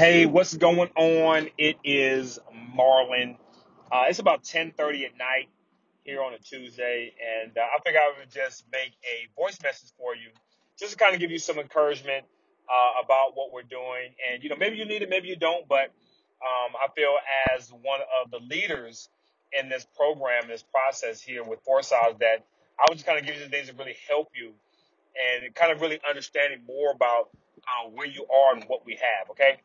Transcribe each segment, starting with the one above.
Hey, what's going on? It is Marlon. Uh, it's about 10:30 at night here on a Tuesday, and uh, I think I would just make a voice message for you, just to kind of give you some encouragement uh, about what we're doing. And you know, maybe you need it, maybe you don't, but um, I feel as one of the leaders in this program, this process here with Forsage, that I would just kind of give you the things that really help you and kind of really understanding more about uh, where you are and what we have. Okay.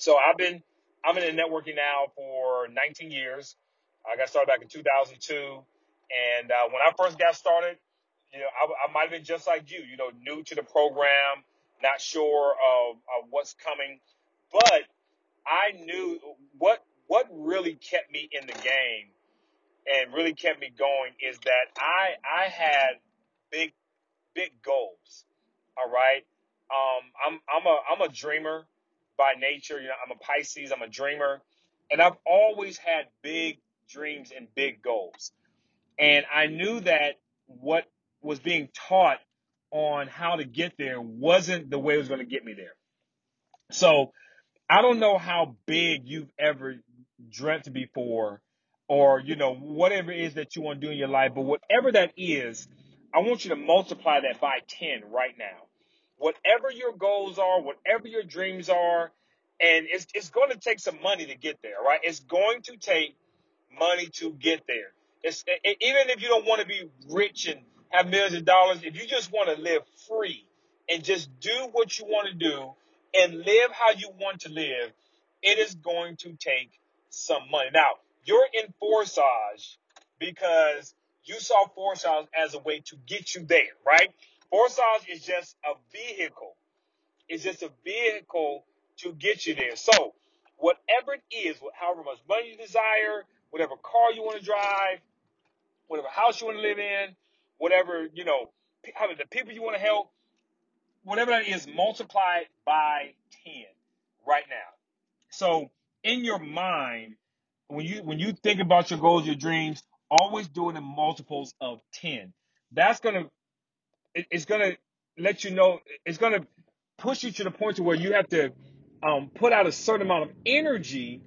So I've been I've been in networking now for 19 years. I got started back in 2002, and uh, when I first got started, you know, I, I might have been just like you, you know, new to the program, not sure of, of what's coming, but I knew what what really kept me in the game and really kept me going is that I I had big big goals. All right. Um, I'm I'm a I'm a dreamer by nature. You know, I'm a Pisces. I'm a dreamer, and I've always had big dreams and big goals. And I knew that what was being taught on how to get there wasn't the way it was going to get me there. So I don't know how big you've ever dreamt before, or you know whatever it is that you want to do in your life, but whatever that is, I want you to multiply that by ten right now. Whatever your goals are, whatever your dreams are, and it's it's going to take some money to get there, right? It's going to take money to get there. It's even if you don't want to be rich and have millions of dollars, if you just want to live free and just do what you want to do and live how you want to live, it is going to take some money. Now, you're in Forsage because you saw Forsage as a way to get you there, right? Forsage is just a vehicle it's just a vehicle to get you there. So, whatever it is, however much money you desire, whatever car you want to drive, whatever house you want to live in, whatever, you know, the people you want to help, whatever that is, multiply it by 10 right now. So, in your mind, when you when you think about your goals, your dreams, always do it in multiples of 10. That's going to it, it's going to let you know it's going to push you to the point to where you have to um, put out a certain amount of energy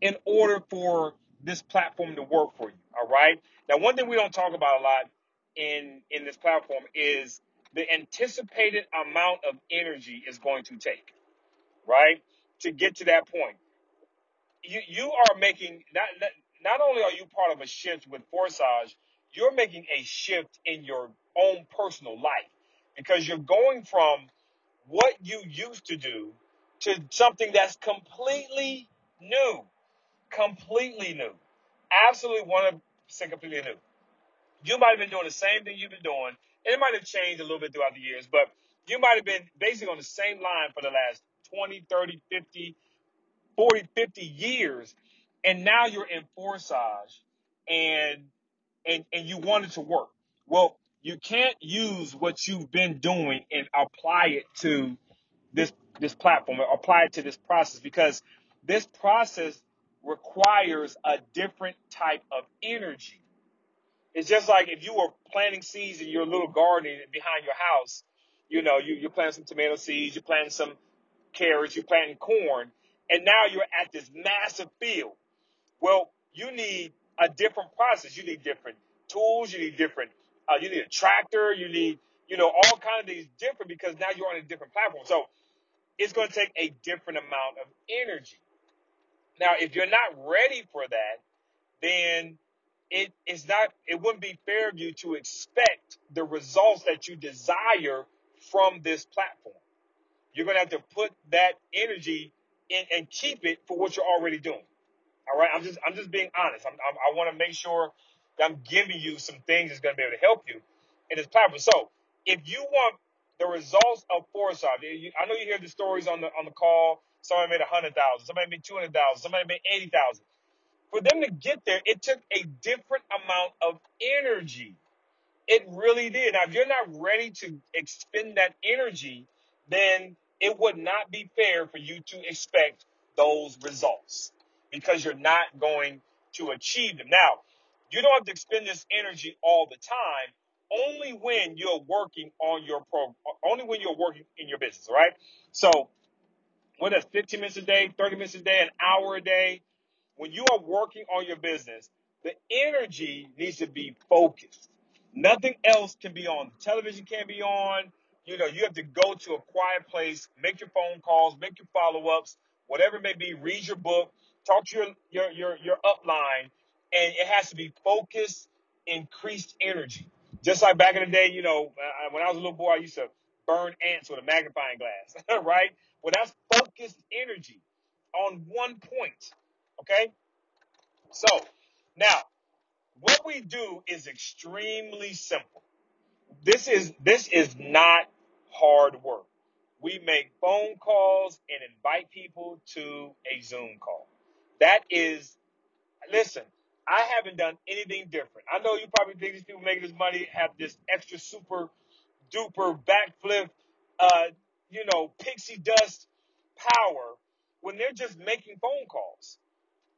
in order for this platform to work for you all right? Now one thing we don't talk about a lot in in this platform is the anticipated amount of energy is going to take right? To get to that point. You you are making not not not only are you part of a shift with Forsage, you're making a shift in your own personal life because you're going from what you used to do to something that's completely new, completely new, absolutely want hundred percent completely new. You might have been doing the same thing you've been doing, and it might have changed a little bit throughout the years, but you might have been basically on the same line for the last 20, 30, 50. 40, 50 years, and now you're in Forsage and and and you want it to work. Well, you can't use what you've been doing and apply it to this this platform or apply it to this process because this process requires a different type of energy. It's just like if you were planting seeds in your little garden behind your house, you know, you, you're planting some tomato seeds, you're planting some carrots, you're planting corn, and now you're at this massive field. Well, you need a different process. You need different tools. You need different. Uh, you need a tractor. You need, you know, all kind of these different because now you're on a different platform. So it's going to take a different amount of energy. Now, if you're not ready for that, then it is not. It wouldn't be fair of you to expect the results that you desire from this platform. You're going to have to put that energy in and keep it for what you're already doing. All right. I'm just I'm just being honest. I'm, I'm, I want to make sure I'm giving you some things that's going to be able to help you in this platform. So if you want the results of Forsage, I know you hear the stories on the on the call. Somebody made a hundred thousand. Somebody made two hundred thousand. Somebody made eighty thousand. For them to get there, it took a different amount of energy. It really did. Now, if you're not ready to expend that energy, then it would not be fair for you to expect those results because you're not going to achieve them. Now, you don't have to expend this energy all the time, only when you're working on your pro, only when you're working in your business, right? So, whether that's 15 minutes a day, 30 minutes a day, an hour a day, when you are working on your business, the energy needs to be focused. Nothing else can be on. The television can't be on. You know, you have to go to a quiet place, make your phone calls, make your follow-ups, whatever it may be, read your book, talk to your your your, your upline, and it has to be focused, increased energy. Just like back in the day, you know, when I was a little boy, I used to burn ants with a magnifying glass, right? Well, that's focused energy on one point. Okay? So, now, what we do is extremely simple. This is this is not hard work. We make phone calls and invite people to a Zoom call. That is listen, I haven't done anything different. I know you probably think these people making this money have this extra super duper backflip uh, you know, pixie dust power when they're just making phone calls.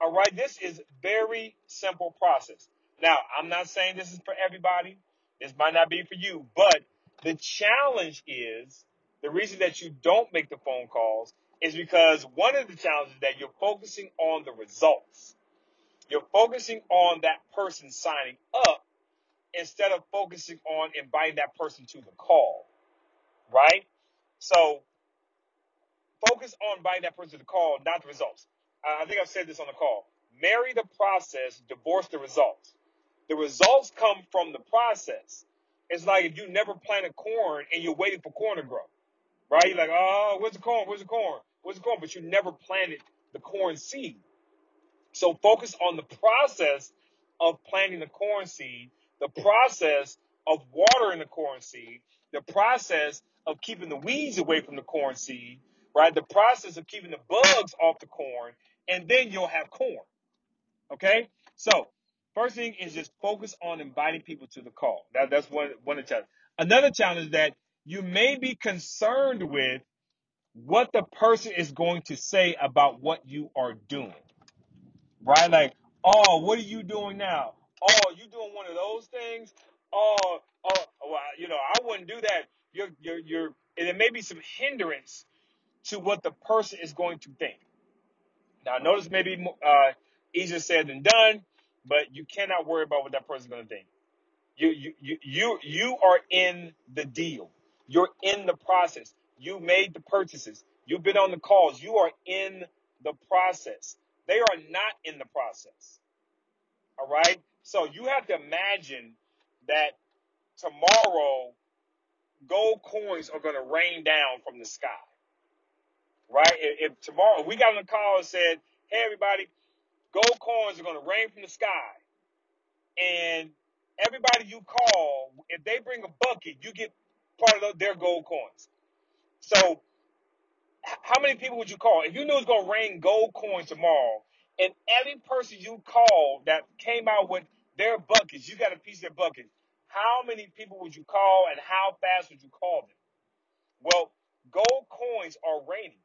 All right, this is very simple process. Now, I'm not saying this is for everybody. This might not be for you, but the challenge is the reason that you don't make the phone calls is because one of the challenges is that you're focusing on the results. You're focusing on that person signing up instead of focusing on inviting that person to the call, right? So focus on inviting that person to the call, not the results. I think I've said this on the call. Marry the process, divorce the results. The results come from the process. It's like if you never planted corn and you're waiting for corn to grow, right? You're like, oh, where's the corn? Where's the corn? Where's the corn? But you never planted the corn seed. So focus on the process of planting the corn seed, the process of watering the corn seed, the process of keeping the weeds away from the corn seed, right? The process of keeping the bugs off the corn, and then you'll have corn. Okay? So, first thing is just focus on inviting people to the call. That, that's one, one of the challenges. Another challenge is that you may be concerned with what the person is going to say about what you are doing right? Like, oh, what are you doing now? Oh, you doing one of those things? Oh, oh, well, you know, I wouldn't do that. You're, you're, you're, and it may be some hindrance to what the person is going to think. Now, notice maybe uh, easier said than done, but you cannot worry about what that person is going to think. You, you, you, you, you are in the deal. You're in the process. You made the purchases. You've been on the calls. You are in the process. They are not in the process. All right. So you have to imagine that tomorrow gold coins are going to rain down from the sky. Right. If, if tomorrow we got on the call and said, "Hey, everybody, gold coins are going to rain from the sky," and everybody you call, if they bring a bucket, you get part of their gold coins. So how many people would you call? If you knew it was going to rain gold coins tomorrow and every person you called that came out with their buckets you got a piece of their bucket how many people would you call and how fast would you call them? Well gold coins are raining.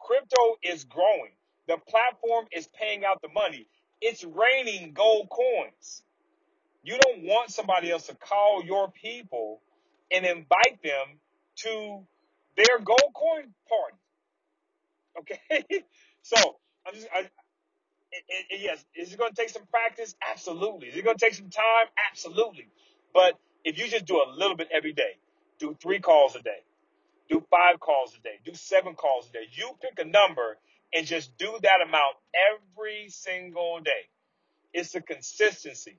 Crypto is growing. The platform is paying out the money. It's raining gold coins. You don't want somebody else to call your people and invite them to their gold coin party Okay, so I'm just, I, it, yes, is it going to take some practice? Absolutely. Is it going to take some time? Absolutely. But if you just do a little bit every day, do three calls a day, do five calls a day, do seven calls a day. You pick a number and just do that amount every single day. It's the consistency.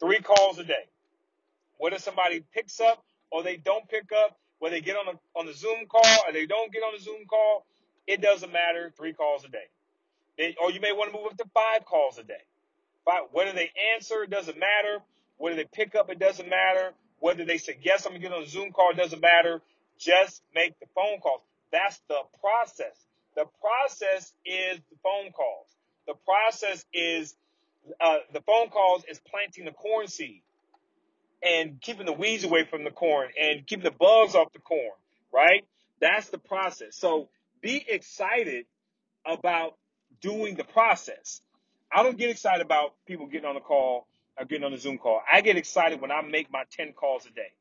Three calls a day. Whether somebody picks up or they don't pick up, whether they get on the on the Zoom call or they don't get on the Zoom call, it doesn't matter. Three calls a day. They, or you may want to move up to five calls a day. Five, whether they answer, it doesn't matter. Whether they pick up, it doesn't matter. Whether they say, yes, I'm going to get on a Zoom call, it doesn't matter. Just make the phone calls. That's the process. The process is the phone calls. The process is uh, the phone calls is planting the corn seed and keeping the weeds away from the corn and keeping the bugs off the corn, right? That's the process. So be excited about doing the process. I don't get excited about people getting on a call or getting on a Zoom call. I get excited when I make my 10 calls a day,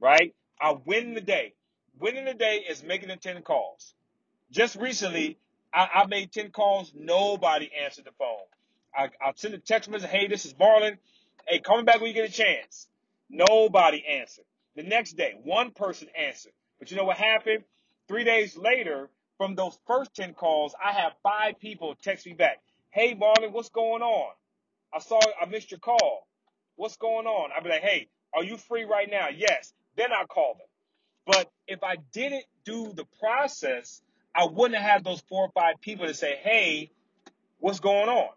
right? I win the day. Winning the day is making the 10 calls. Just recently, I, I made 10 calls, nobody answered the phone. I, I sent a text message, hey, this is Marlon. Hey, call me back when you get a chance. Nobody answered. The next day, one person answered. But you know what happened? Three days later, from those first 10 calls, I have five people text me back. Hey, Marlon, what's going on? I saw, I missed your call. What's going on? I'd be like, hey, are you free right now? Yes. Then I call them. But if I didn't do the process, I wouldn't have those four or five people to say, hey, what's going on?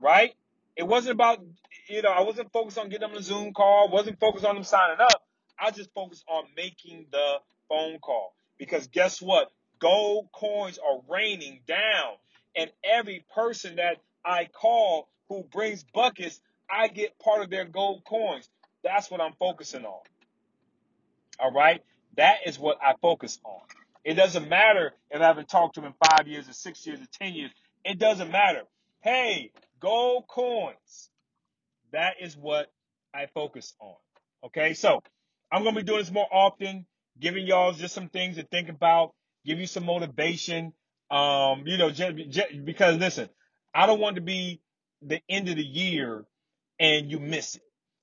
Right? It wasn't about, you know, I wasn't focused on getting them a Zoom call, wasn't focused on them signing up. I just focused on making the phone call. Because guess what? Gold coins are raining down. And every person that I call who brings buckets, I get part of their gold coins. That's what I'm focusing on. All right? That is what I focus on. It doesn't matter if I haven't talked to him in five years or six years or ten years. It doesn't matter. Hey, gold coins. That is what I focus on. Okay, so I'm gonna be doing this more often, giving y'all just some things to think about, give you some motivation. Um, you know, because listen, I don't want to be the end of the year and you miss it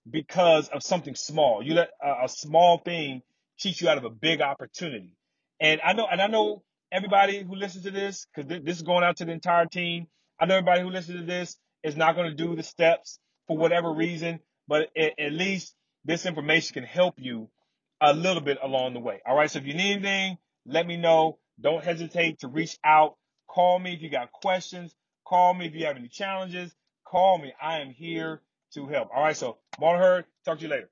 because of something small. You let a, a small thing cheat you out of a big opportunity. And I know, and I know everybody who listens to this, because th- this is going out to the entire team. I know everybody who listens to this is not going to do the steps for whatever reason, but at, at least this information can help you a little bit along the way. All right. So if you need anything, let me know. Don't hesitate to reach out. Call me if you got questions. Call me if you have any challenges. Call me. I am here to help. All right. So, Marlon Hurd, talk to you later.